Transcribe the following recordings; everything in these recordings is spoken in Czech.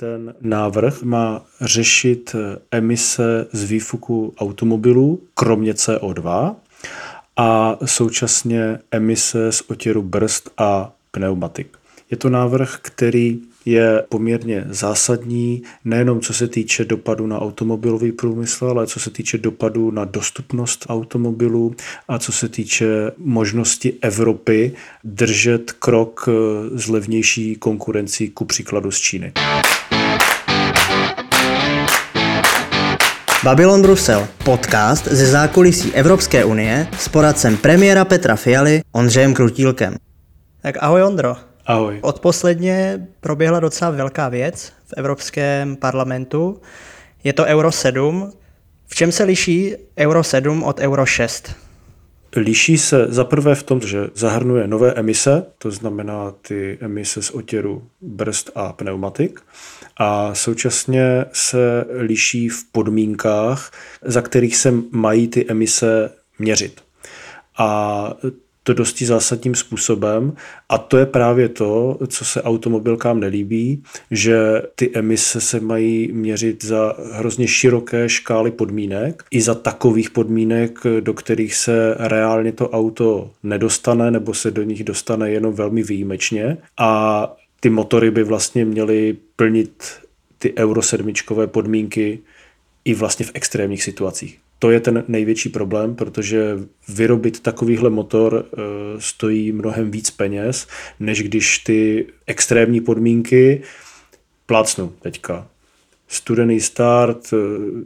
Ten návrh má řešit emise z výfuku automobilů, kromě CO2, a současně emise z otěru brzd a pneumatik. Je to návrh, který je poměrně zásadní, nejenom co se týče dopadu na automobilový průmysl, ale co se týče dopadu na dostupnost automobilů a co se týče možnosti Evropy držet krok s levnější konkurencí ku příkladu z Číny. Babylon Brusel, podcast ze zákulisí Evropské unie s poradcem premiéra Petra Fialy Ondřejem Krutílkem. Tak ahoj Ondro. Ahoj. Odposledně proběhla docela velká věc v Evropském parlamentu. Je to Euro 7. V čem se liší Euro 7 od Euro 6? Liší se zaprvé v tom, že zahrnuje nové emise, to znamená ty emise z otěru brzd a pneumatik, a současně se liší v podmínkách, za kterých se mají ty emise měřit. A to dosti zásadním způsobem. A to je právě to, co se automobilkám nelíbí, že ty emise se mají měřit za hrozně široké škály podmínek. I za takových podmínek, do kterých se reálně to auto nedostane nebo se do nich dostane jenom velmi výjimečně. A ty motory by vlastně měly plnit ty euro sedmičkové podmínky i vlastně v extrémních situacích to je ten největší problém, protože vyrobit takovýhle motor eh, stojí mnohem víc peněz, než když ty extrémní podmínky plácnu teďka. Studený start, eh,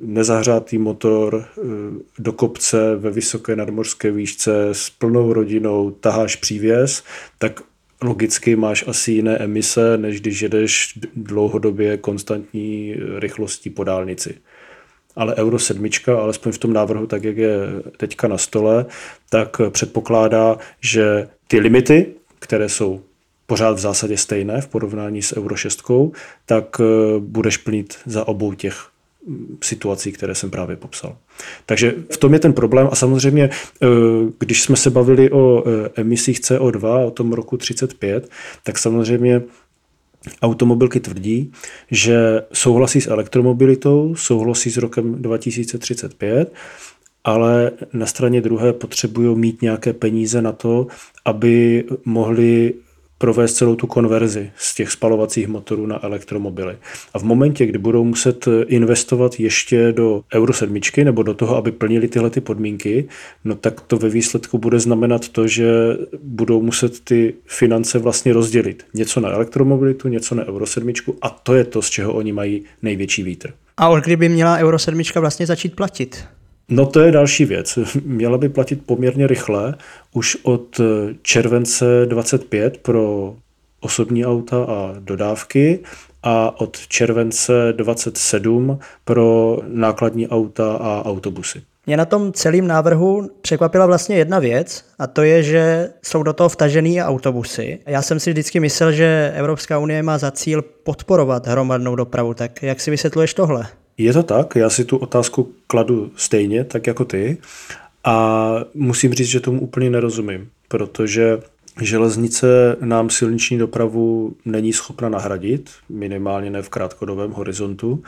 nezahřátý motor eh, do kopce ve vysoké nadmořské výšce s plnou rodinou, taháš přívěs, tak logicky máš asi jiné emise, než když jedeš dlouhodobě konstantní rychlostí po dálnici ale Euro 7, alespoň v tom návrhu, tak jak je teďka na stole, tak předpokládá, že ty limity, které jsou pořád v zásadě stejné v porovnání s Euro 6, tak eh, budeš plnit za obou těch mm, situací, které jsem právě popsal. Takže v tom je ten problém a samozřejmě, eh, když jsme se bavili o eh, emisích CO2, o tom roku 35, tak samozřejmě automobilky tvrdí, že souhlasí s elektromobilitou, souhlasí s rokem 2035, ale na straně druhé potřebují mít nějaké peníze na to, aby mohli provést celou tu konverzi z těch spalovacích motorů na elektromobily. A v momentě, kdy budou muset investovat ještě do Euro 7 nebo do toho, aby plnili tyhle ty podmínky, no tak to ve výsledku bude znamenat to, že budou muset ty finance vlastně rozdělit. Něco na elektromobilitu, něco na Euro 7 a to je to, z čeho oni mají největší vítr. A od kdy by měla Euro 7 vlastně začít platit? No to je další věc. Měla by platit poměrně rychle, už od července 25 pro osobní auta a dodávky a od července 27 pro nákladní auta a autobusy. Mě na tom celém návrhu překvapila vlastně jedna věc a to je, že jsou do toho vtažený autobusy. Já jsem si vždycky myslel, že Evropská unie má za cíl podporovat hromadnou dopravu, tak jak si vysvětluješ tohle? Je to tak, já si tu otázku kladu stejně, tak jako ty. A musím říct, že tomu úplně nerozumím, protože železnice nám silniční dopravu není schopna nahradit, minimálně ne v krátkodobém horizontu.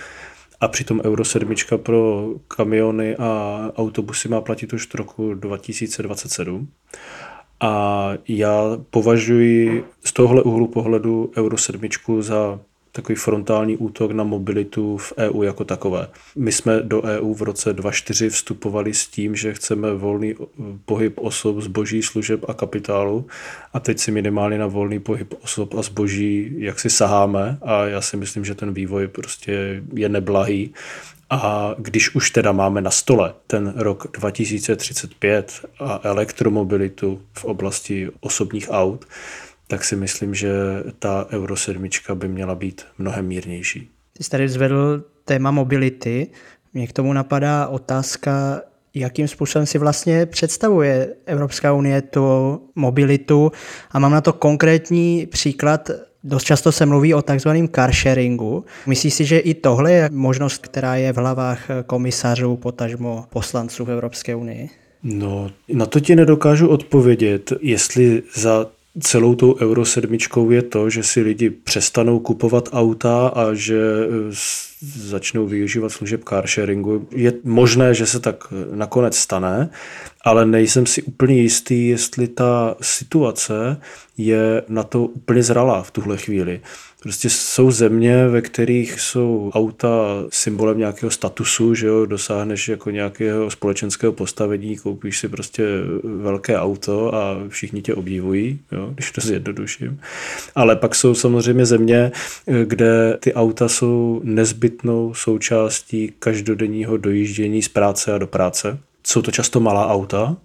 A přitom Euro 7 pro kamiony a autobusy má platit už v roku 2027. A já považuji z tohle úhlu pohledu Euro 7 za takový frontální útok na mobilitu v EU jako takové. My jsme do EU v roce 2004 vstupovali s tím, že chceme volný pohyb osob, zboží, služeb a kapitálu a teď si minimálně na volný pohyb osob a zboží jak si saháme a já si myslím, že ten vývoj prostě je neblahý. A když už teda máme na stole ten rok 2035 a elektromobilitu v oblasti osobních aut, tak si myslím, že ta Euro 7 by měla být mnohem mírnější. Ty jsi tady zvedl téma mobility. Mě k tomu napadá otázka, jakým způsobem si vlastně představuje Evropská unie tu mobilitu. A mám na to konkrétní příklad. Dost často se mluví o takzvaném car sharingu. Myslíš si, že i tohle je možnost, která je v hlavách komisařů, potažmo poslanců v Evropské unii? No, na to ti nedokážu odpovědět, jestli za celou tou Euro 7 je to, že si lidi přestanou kupovat auta a že eh, začnou využívat služeb car sharingu. Je možné, že se tak nakonec stane, ale nejsem si úplně jistý, jestli ta situace je na to úplně zralá v tuhle chvíli. Prostě jsou země, ve kterých jsou auta symbolem nějakého statusu, že jo, dosáhneš jako nějakého společenského postavení, koupíš si prostě velké auto a všichni tě obdivují, jo, když to zjednoduším. Ale pak jsou samozřejmě země, kde ty auta jsou nezbytnou součástí každodenního dojíždění z práce a do práce. Jsou to často malá auta,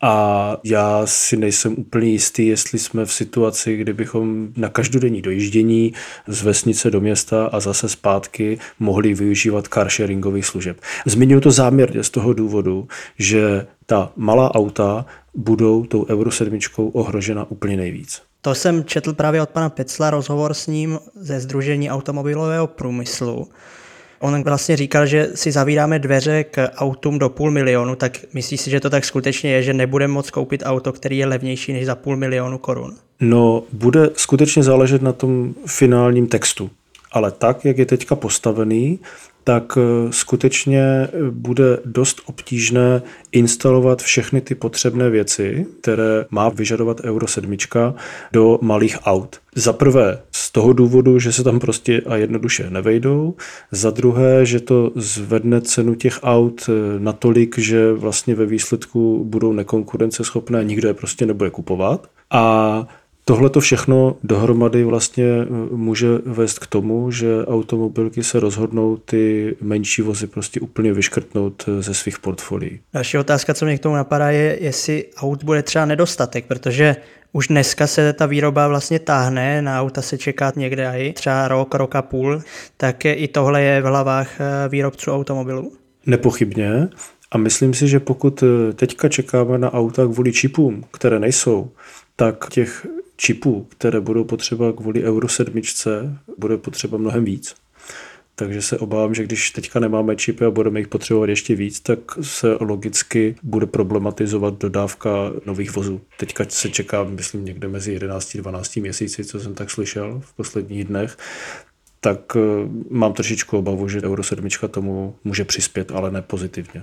a já si nejsem úplně jistý, jestli jsme v situaci, kdybychom na každodenní dojíždění z vesnice do města a zase zpátky mohli využívat carsharingových služeb. Zmiňuji to záměrně z toho důvodu, že ta malá auta budou tou Euro 7 ohrožena úplně nejvíc. To jsem četl právě od pana Pecla rozhovor s ním ze Združení automobilového průmyslu. On vlastně říkal, že si zavíráme dveře k autům do půl milionu, tak myslíš si, že to tak skutečně je, že nebudeme moct koupit auto, který je levnější než za půl milionu korun? No, bude skutečně záležet na tom finálním textu. Ale tak, jak je teďka postavený, tak eh, skutečně eh, bude dost obtížné instalovat všechny ty potřebné věci, které má vyžadovat Euro 7 do malých aut. Za prvé z toho důvodu, že se tam prostě a jednoduše nevejdou. Za druhé, že to zvedne cenu těch aut eh, natolik, že vlastně ve výsledku budou nekonkurenceschopné, nikdo je prostě nebude kupovat. A Tohle to všechno dohromady vlastně eh, může vést k tomu, že automobilky se rozhodnou ty menší vozy prostě úplně vyškrtnout eh, ze svých portfolií. Další otázka, co mě k tomu napadá, je, jestli aut bude třeba nedostatek, protože už dneska se ta výroba vlastně táhne, na auta se čeká někde i třeba rok, rok a půl, tak i tohle je v hlavách eh, výrobců automobilů? Nepochybně. A myslím si, že pokud teďka čekáme na auta kvůli čipům, které nejsou, tak těch čipů, které budou potřeba kvůli Euro 7, bude potřeba mnohem víc. Takže se obávám, že když teďka nemáme čipy a budeme jich potřebovat ještě víc, tak se logicky bude problematizovat dodávka nových vozů. Teďka se čeká, myslím, někde mezi 11 a 12 měsíci, co jsem tak slyšel v posledních dnech. Tak eh, mám trošičku obavu, že Euro 7 tomu může přispět, ale ne pozitivně.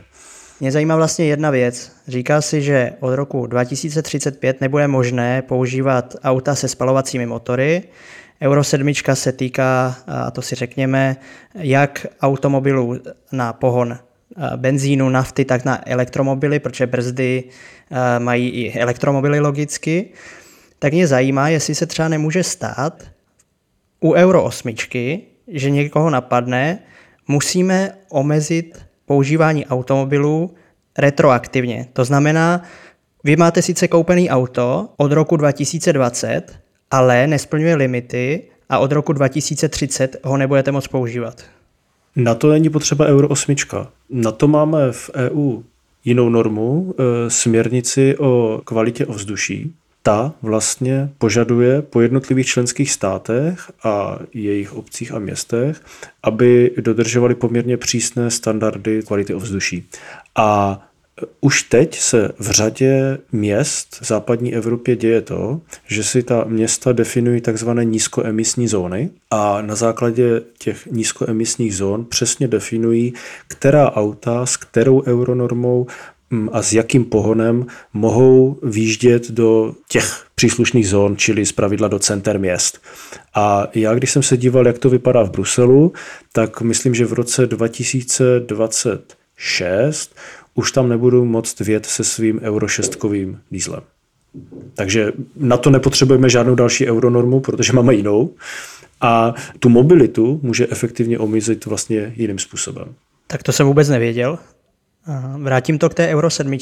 Mě zajímá vlastně jedna věc. Říká si, že od roku 2035 nebude možné používat auta se spalovacími motory. Euro 7 se týká, a to si řekněme, jak automobilů na pohon benzínu, nafty, tak na elektromobily, protože brzdy mají i elektromobily logicky. Tak mě zajímá, jestli se třeba nemůže stát u Euro 8, že někoho napadne, musíme omezit používání automobilů retroaktivně. To znamená, vy máte sice koupený auto od roku 2020, ale nesplňuje limity a od roku 2030 ho nebudete moc používat. Na to není potřeba Euro 8. Na to máme v EU jinou normu, e, směrnici o kvalitě ovzduší, ta vlastně požaduje po jednotlivých členských státech a jejich obcích a městech, aby dodržovali poměrně přísné standardy kvality ovzduší. A už teď se v řadě měst v západní Evropě děje to, že si ta města definují takzvané nízkoemisní zóny a na základě těch nízkoemisních zón přesně definují, která auta s kterou euronormou a s jakým pohonem mohou výjíždět do těch příslušných zón, čili z pravidla do center měst. A já, když jsem se díval, jak to vypadá v Bruselu, tak myslím, že v roce 2026 už tam nebudu moct vět se svým Euro 6 dýzlem. Takže na to nepotřebujeme žádnou další euronormu, protože máme jinou. A tu mobilitu může efektivně omezit vlastně jiným způsobem. Tak to jsem vůbec nevěděl. Vrátím to k té Euro 7.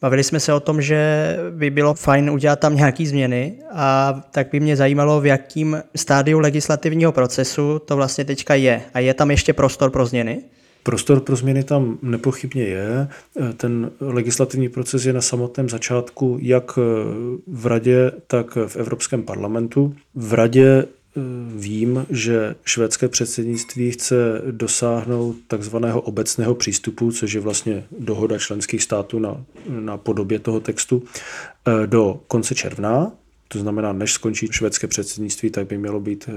Bavili jsme se o tom, že by bylo fajn udělat tam nějaké změny a tak by mě zajímalo, v jakým stádiu legislativního procesu to vlastně teďka je. A je tam ještě prostor pro změny? Prostor pro změny tam nepochybně je. Ten legislativní proces je na samotném začátku jak v Radě, tak v Evropském parlamentu. V Radě Vím, že švédské předsednictví chce dosáhnout takzvaného obecného přístupu, což je vlastně dohoda členských států na, na podobě toho textu, eh, do konce června. To znamená, než skončí švédské předsednictví, tak by mělo být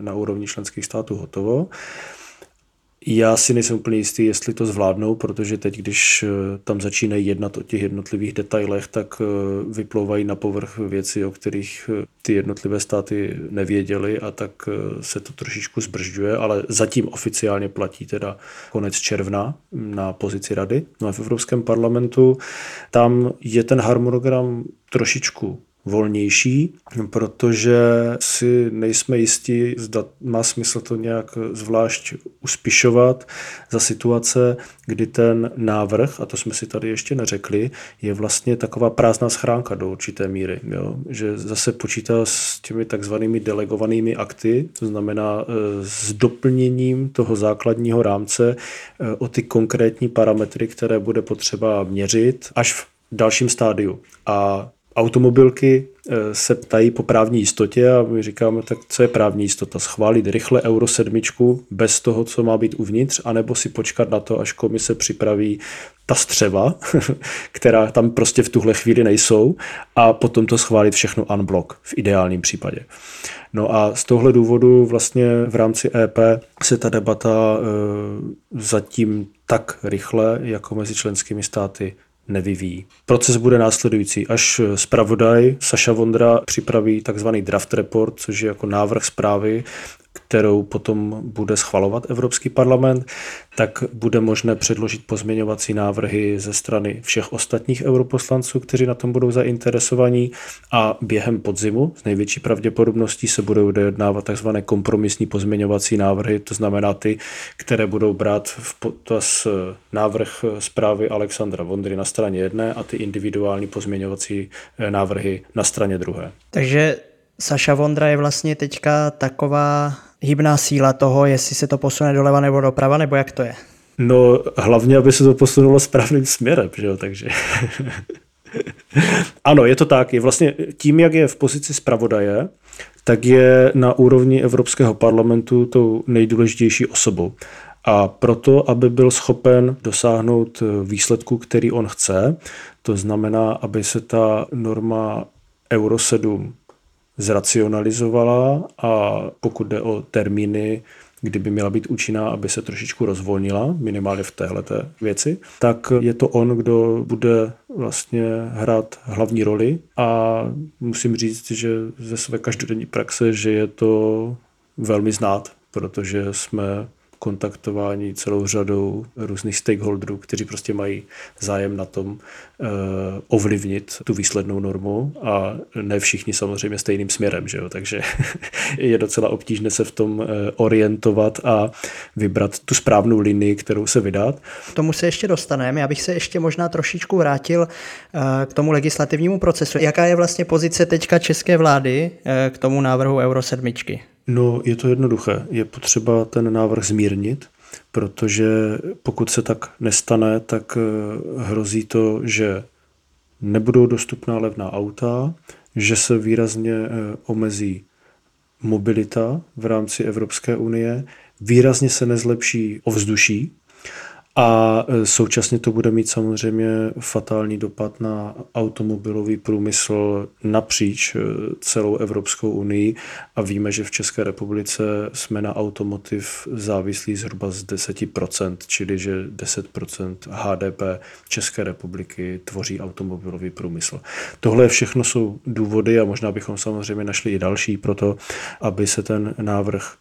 na úrovni členských států hotovo. Já si nejsem úplně jistý, jestli to zvládnou, protože teď, když eh, tam začínají jednat o těch jednotlivých detailech, tak eh, vyplouvají na povrch věci, o kterých eh, ty jednotlivé státy nevěděly a tak se to trošičku zbržďuje, ale zatím oficiálně platí teda konec června na pozici rady. No a v Evropském parlamentu tam je ten harmonogram trošičku volnější, protože si nejsme jistí, zda má smysl to nějak zvlášť uspišovat za situace, kdy ten návrh, a to jsme si tady ještě neřekli, je vlastně taková prázdná schránka do určité míry. Jo? Že zase počítá s těmi takzvanými delegovanými akty, to znamená e, s doplněním toho základního rámce e, o ty konkrétní parametry, které bude potřeba měřit až v dalším stádiu. A automobilky eh, se ptají po právní jistotě a my říkáme, tak co je právní jistota? Schválit rychle Euro 7 bez toho, co má být uvnitř, anebo si počkat na to, až komise připraví ta střeva, která tam prostě v tuhle chvíli nejsou a potom to schválit všechno unblock v ideálním případě. No a z tohle důvodu vlastně v rámci EP se ta debata e, zatím tak rychle jako mezi členskými státy nevyvíjí. Proces bude následující. Až zpravodaj Saša Vondra připraví takzvaný draft report, což je jako návrh zprávy, kterou potom bude schvalovat Evropský parlament, tak bude možné předložit pozměňovací návrhy ze strany všech ostatních europoslanců, kteří na tom budou zainteresovaní a během podzimu s největší pravděpodobností se budou dojednávat tzv. kompromisní pozměňovací návrhy, to znamená ty, které budou brát v potaz návrh zprávy Alexandra Vondry na straně jedné a ty individuální pozměňovací návrhy na straně druhé. Takže Saša Vondra je vlastně teďka taková hybná síla toho, jestli se to posune doleva nebo doprava, nebo jak to je? No hlavně, aby se to posunulo správným směrem, že jo, takže... ano, je to tak. Je vlastně tím, jak je v pozici zpravodaje, tak je na úrovni Evropského parlamentu tou nejdůležitější osobou. A proto, aby byl schopen dosáhnout výsledku, který on chce, to znamená, aby se ta norma Euro 7 zracionalizovala a pokud jde o termíny, kdyby měla být účinná, aby se trošičku rozvolnila, minimálně v téhleté věci, tak je to on, kdo bude vlastně hrát hlavní roli. A musím říct, že ze své každodenní praxe, že je to velmi znát, protože jsme kontaktování celou řadou různých stakeholderů, kteří prostě mají zájem na tom uh, ovlivnit tu výslednou normu a ne všichni samozřejmě stejným směrem, že jo? takže je docela obtížné se v tom uh, orientovat a vybrat tu správnou linii, kterou se vydat. K tomu se ještě dostaneme. Já bych se ještě možná trošičku vrátil uh, k tomu legislativnímu procesu. Jaká je vlastně pozice teďka české vlády k tomu návrhu Euro 7? No, je to jednoduché. Je potřeba ten návrh zmírnit, protože pokud se tak nestane, tak eh, hrozí to, že nebudou dostupná levná auta, že se výrazně eh, omezí mobilita v rámci Evropské unie, výrazně se nezlepší ovzduší, a e, současně to bude mít samozřejmě fatální dopad na automobilový průmysl napříč e, celou Evropskou unii a víme, že v České republice jsme na automotiv závislí zhruba z 10%, čili že 10% HDP České republiky tvoří automobilový průmysl. Tohle všechno jsou důvody a možná bychom samozřejmě našli i další pro to, aby se ten návrh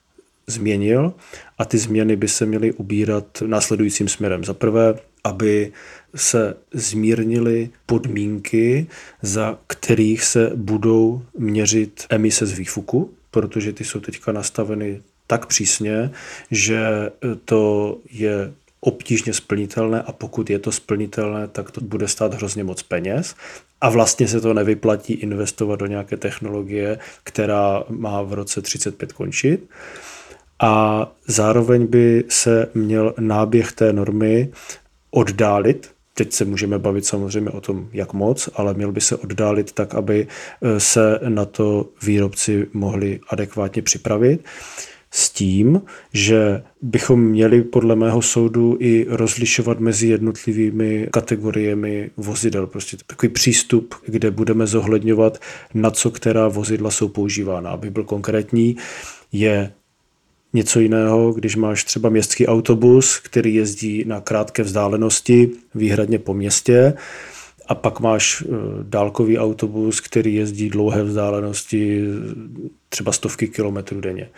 změnil a ty změny by se měly ubírat následujícím směrem. Za prvé, aby se zmírnily podmínky, za kterých se budou měřit emise z výfuku, protože ty jsou teďka nastaveny tak přísně, že to je obtížně splnitelné a pokud je to splnitelné, tak to bude stát hrozně moc peněz a vlastně se to nevyplatí investovat do nějaké technologie, která má v roce 35 končit a zároveň by se měl náběh té normy oddálit. Teď se můžeme bavit samozřejmě o tom, jak moc, ale měl by se oddálit tak, aby e, se na to výrobci mohli adekvátně připravit. s tím, že bychom měli podle mého soudu i rozlišovat mezi jednotlivými kategoriemi vozidel. Prostě takový přístup, kde budeme zohledňovat, na co která vozidla jsou používána. Aby byl konkrétní, je něco jiného, když máš třeba městský autobus, který jezdí na krátké vzdálenosti, výhradně po městě, a pak máš eh, dálkový autobus, který jezdí dlouhé vzdálenosti, třeba stovky kilometrů denně.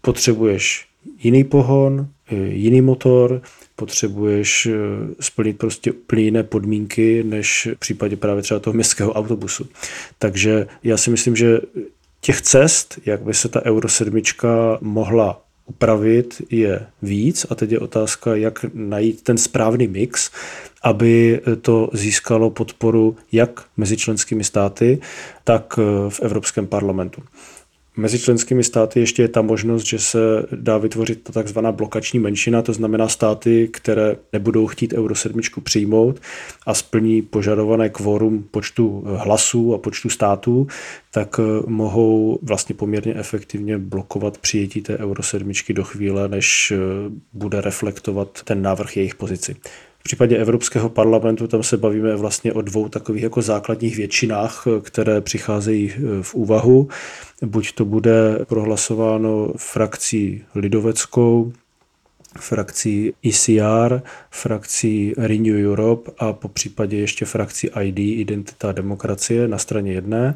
Potřebuješ jiný pohon, eh, jiný motor, potřebuješ eh, splnit prostě úplně jiné podmínky, než v případě právě třeba toho městského autobusu. Takže já si myslím, že těch cest, jak by se ta Euro 7 mohla upravit, je víc a teď je otázka, jak najít ten správný mix, aby to získalo podporu jak mezi členskými státy, tak v Evropském parlamentu. Mezi členskými státy ještě je ta možnost, že se dá vytvořit ta takzvaná blokační menšina, to znamená státy, které nebudou chtít Euro 7 přijmout a splní požadované kvórum počtu hlasů a počtu států, tak mohou vlastně poměrně efektivně blokovat přijetí té Euro 7 do chvíle, než bude reflektovat ten návrh jejich pozici. V případě Evropského parlamentu tam se bavíme vlastně o dvou takových jako základních většinách, které přicházejí v úvahu. Buď to bude prohlasováno frakcí lidoveckou, frakcí ECR, frakcí Renew Europe a po případě ještě frakcí ID, Identita a demokracie na straně jedné.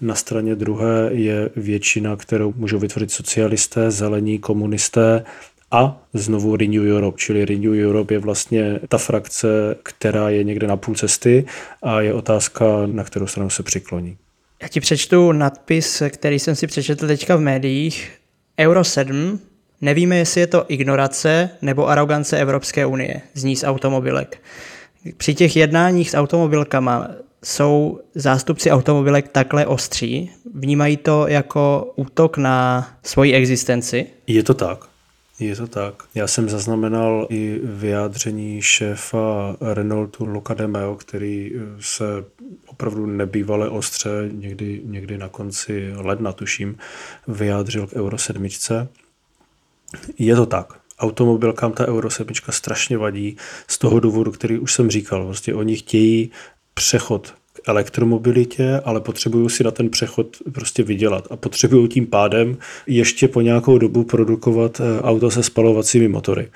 Na straně druhé je většina, kterou můžou vytvořit socialisté, zelení, komunisté a znovu Renew Europe, čili Renew Europe je vlastně ta frakce, která je někde na půl cesty a je otázka, na kterou stranu se přikloní. Já ti přečtu nadpis, který jsem si přečetl teďka v médiích. Euro 7. Nevíme, jestli je to ignorace nebo arogance Evropské unie. Zní z automobilek. Při těch jednáních s automobilkama jsou zástupci automobilek takhle ostří? Vnímají to jako útok na svoji existenci? Je to tak. Je to tak. Já jsem zaznamenal i vyjádření šéfa Renaultu Luca de Meo, který eh, se opravdu nebývale ostře, někdy, někdy na konci ledna, tuším, vyjádřil k Euro 7. Je to tak. Automobilkám ta Euro 7 strašně vadí z toho důvodu, který už jsem říkal. Vlastně oni chtějí přechod elektromobilitě, ale potřebují si na ten přechod prostě vydělat a potřebují tím pádem ještě po nějakou dobu produkovat eh, auto se spalovacími motory.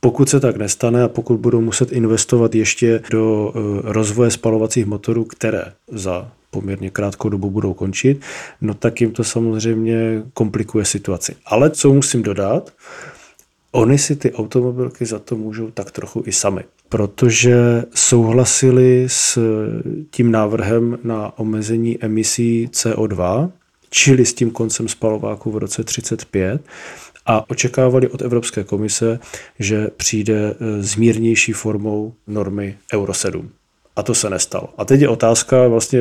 Pokud se tak nestane a pokud budou muset investovat ještě do eh, rozvoje spalovacích motorů, které za poměrně krátkou dobu budou končit, no tak jim to samozřejmě komplikuje situaci. Ale co musím dodat, oni si ty automobilky za to můžou tak trochu i sami protože souhlasili s tím návrhem na omezení emisí CO2, čili s tím koncem spalováku v roce 35 a očekávali od Evropské komise, že přijde s mírnější formou normy Euro 7. A to se nestalo. A teď je otázka vlastně,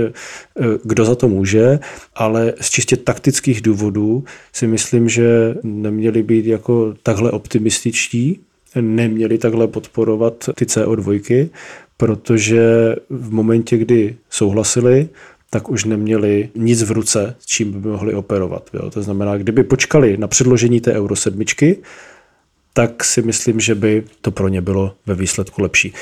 kdo za to může, ale z čistě taktických důvodů si myslím, že neměli být jako takhle optimističtí, neměli takhle podporovat ty CO2, protože v momentě, kdy souhlasili, tak už neměli nic v ruce, s čím by mohli operovat. Jo. To znamená, kdyby počkali na předložení té Euro 7, tak si myslím, že by to pro ně bylo ve výsledku lepší.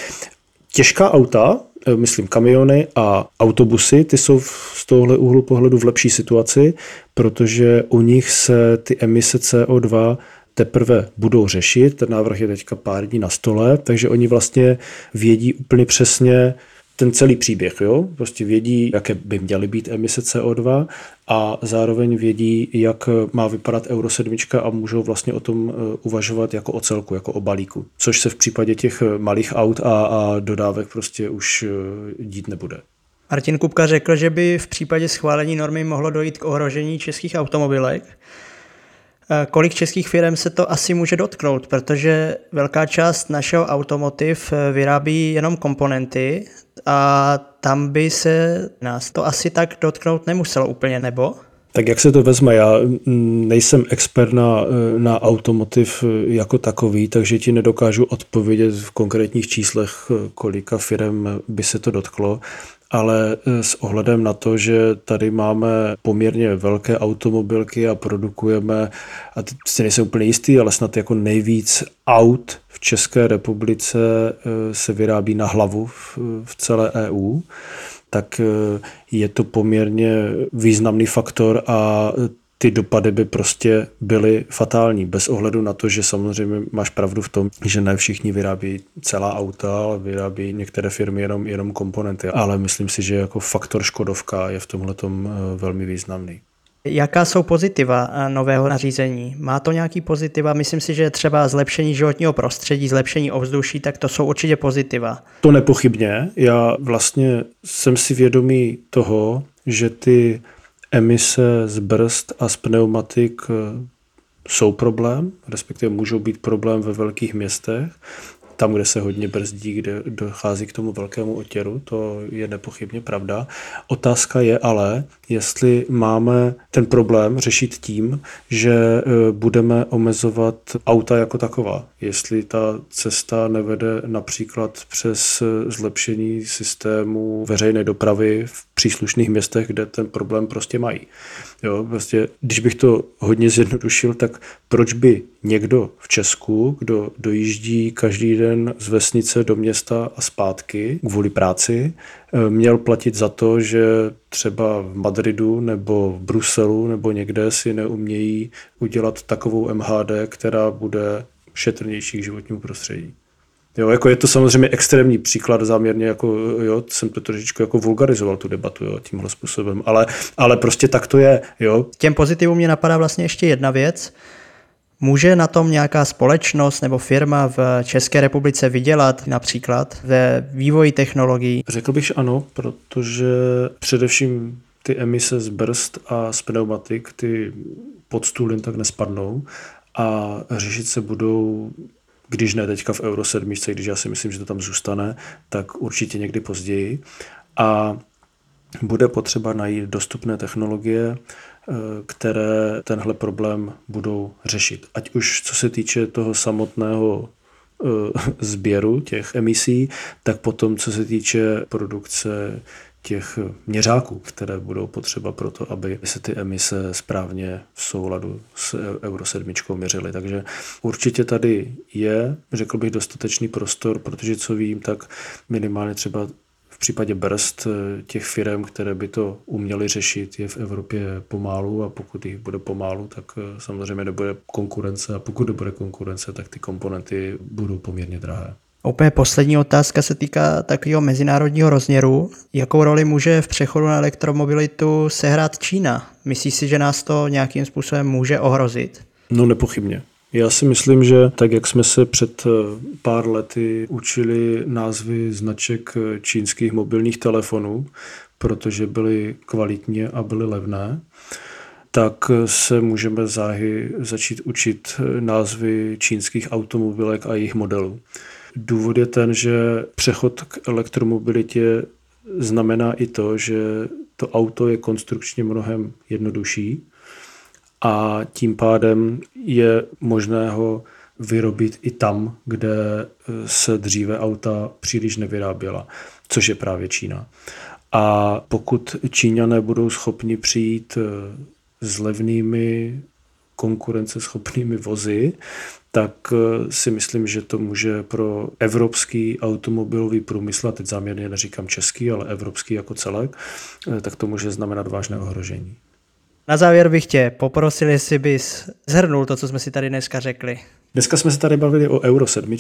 Těžká auta, eh, myslím kamiony a autobusy, ty jsou z tohohle úhlu pohledu v lepší situaci, protože u nich se ty emise CO2 teprve budou řešit. Ten návrh je teďka pár dní na stole, takže oni vlastně vědí úplně přesně ten celý příběh. Jo? Prostě vědí, jaké by měly být emise CO2 a zároveň vědí, jak má vypadat Euro 7 a můžou vlastně o tom eh, uvažovat jako o celku, jako o balíku. Což se v případě těch malých aut a, a dodávek prostě už eh, dít nebude. Martin Kupka řekl, že by v případě schválení normy mohlo dojít k ohrožení českých automobilek. Eh, kolik českých firm se to asi může dotknout, protože velká část našeho automotiv eh, vyrábí jenom komponenty a tam by se nás to asi tak dotknout nemuselo úplně, nebo? Tak jak se to vezme? Já mm, nejsem expert na, eh, na automotiv jako takový, takže ti nedokážu odpovědět v konkrétních číslech, kolika firm by se to dotklo ale e, s ohledem na to, že tady máme poměrně velké automobilky a produkujeme, a teď si nejsem úplně jistý, ale snad jako nejvíc aut v České republice e, se vyrábí na hlavu v celé EU, tak e, je to poměrně významný faktor a ty dopady by prostě byly fatální, bez ohledu na to, že samozřejmě máš pravdu v tom, že ne všichni vyrábí celá auta, ale vyrábí některé firmy jenom, jenom komponenty. Ale myslím si, že jako faktor škodovka je v tomhle eh, velmi významný. Jaká jsou pozitiva eh, nového nařízení? Má to nějaký pozitiva? Myslím si, že třeba zlepšení životního prostředí, zlepšení ovzduší, tak to jsou určitě pozitiva. To nepochybně. Já vlastně jsem si vědomý toho, že ty emise z brzd a z pneumatik eh, jsou problém, respektive můžou být problém ve velkých městech, tam, kde se hodně brzdí, kde dochází k tomu velkému otěru, to je nepochybně pravda. Otázka je ale, jestli máme ten problém řešit tím, že e, budeme omezovat auta jako taková. Jestli ta cesta nevede například přes e, zlepšení systému veřejné dopravy v příslušných městech, kde ten problém prostě mají. Jo, prostě, když bych to hodně zjednodušil, tak proč by někdo v Česku, kdo dojíždí každý den z vesnice do města a zpátky kvůli práci, eh, měl platit za to, že třeba v Madridu nebo v Bruselu nebo někde si neumějí udělat takovou MHD, která bude šetrnější k životnímu prostředí. Jo, jako je to samozřejmě extrémní příklad, záměrně jako, jo, jsem to trošičku jako vulgarizoval tu debatu, jo, tímhle způsobem, ale, ale prostě tak to je, jo. Těm pozitivům mě napadá vlastně ještě jedna věc, Může na tom nějaká společnost nebo firma v České republice vydělat například ve vývoji technologií? Řekl bych, že ano, protože především ty emise z brzd a z pneumatik, ty pod stůl jen tak nespadnou a řešit se budou když ne teďka v Euro 7, když já si myslím, že to tam zůstane, tak určitě někdy později. A bude potřeba najít dostupné technologie, které tenhle problém budou řešit. Ať už co se týče toho samotného eh, sběru těch emisí, tak potom co se týče produkce těch měřáků, které budou potřeba pro to, aby se ty emise správně v souladu s Euro 7 měřily. Takže určitě tady je, řekl bych, dostatečný prostor, protože co vím, tak minimálně třeba v případě brzd těch firm, které by to uměly řešit, je v Evropě pomálu a pokud jich bude pomálu, tak samozřejmě nebude konkurence a pokud nebude konkurence, tak ty komponenty budou poměrně drahé. Úplně poslední otázka se týká takového mezinárodního rozměru. Jakou roli může v přechodu na elektromobilitu sehrát Čína? Myslíš si, že nás to nějakým způsobem může ohrozit? No nepochybně. Já si myslím, že tak, jak jsme se před eh, pár lety učili názvy značek eh, čínských mobilních telefonů, protože byly kvalitně a byly levné, tak eh, se můžeme záhy začít učit názvy čínských automobilek a jejich modelů. Důvod je ten, že přechod k elektromobilitě znamená i to, že to auto je konstrukčně mnohem jednodušší a tím pádem je možné ho vyrobit i tam, kde se dříve auta příliš nevyráběla, což je právě Čína. A pokud Číňané budou schopni přijít s levnými konkurenceschopnými vozy, tak eh, si myslím, že to může pro evropský automobilový průmysl, a teď záměrně neříkám český, ale evropský jako celek, eh, tak to může znamenat vážné ohrožení. Na závěr bych tě poprosil, jestli bys zhrnul to, co jsme si tady dneska řekli. Dneska jsme se tady bavili o Euro 7,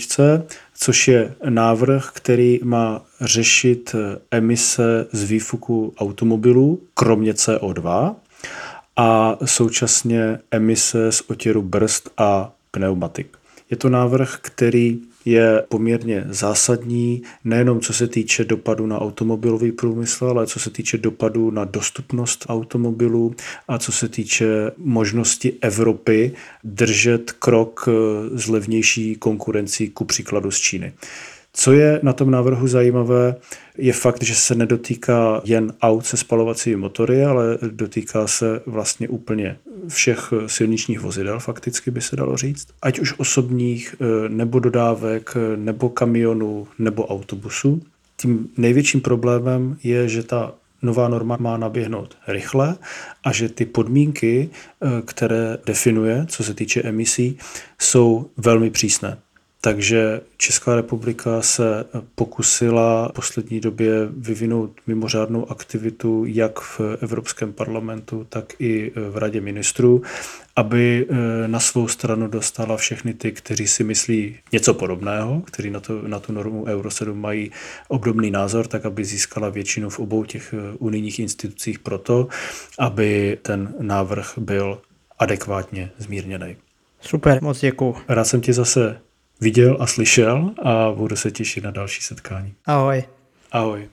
což je návrh, který má řešit eh, emise z výfuku automobilů, kromě CO2, a současně emise z otěru brzd a pneumatik. Je to návrh, který je poměrně zásadní, nejenom co se týče dopadu na automobilový průmysl, ale co se týče dopadu na dostupnost automobilů a co se týče možnosti Evropy držet krok s levnější konkurencí ku příkladu z Číny. Co je na tom návrhu zajímavé, je fakt, že se nedotýká jen aut se spalovacími motory, ale dotýká se vlastně úplně všech silničních vozidel, fakticky by se dalo říct. Ať už osobních, eh, nebo dodávek, nebo kamionů, nebo autobusů. tím největším problémem je, že ta nová norma má naběhnout rychle a že ty podmínky, eh, které definuje, co se týče emisí, jsou velmi přísné. Takže Česká republika se pokusila v poslední době vyvinout mimořádnou aktivitu jak v Evropském parlamentu, tak i v Radě ministrů, aby eh, na svou stranu dostala všechny ty, kteří si myslí něco podobného, kteří na, to, na tu normu Euro 7 mají obdobný názor, tak aby získala většinu v obou těch eh, unijních institucích proto, aby ten návrh byl adekvátně zmírněný. Super, moc děkuji. Rád jsem ti zase viděl a slyšel a budu se těšit na další setkání. Ahoj. Ahoj.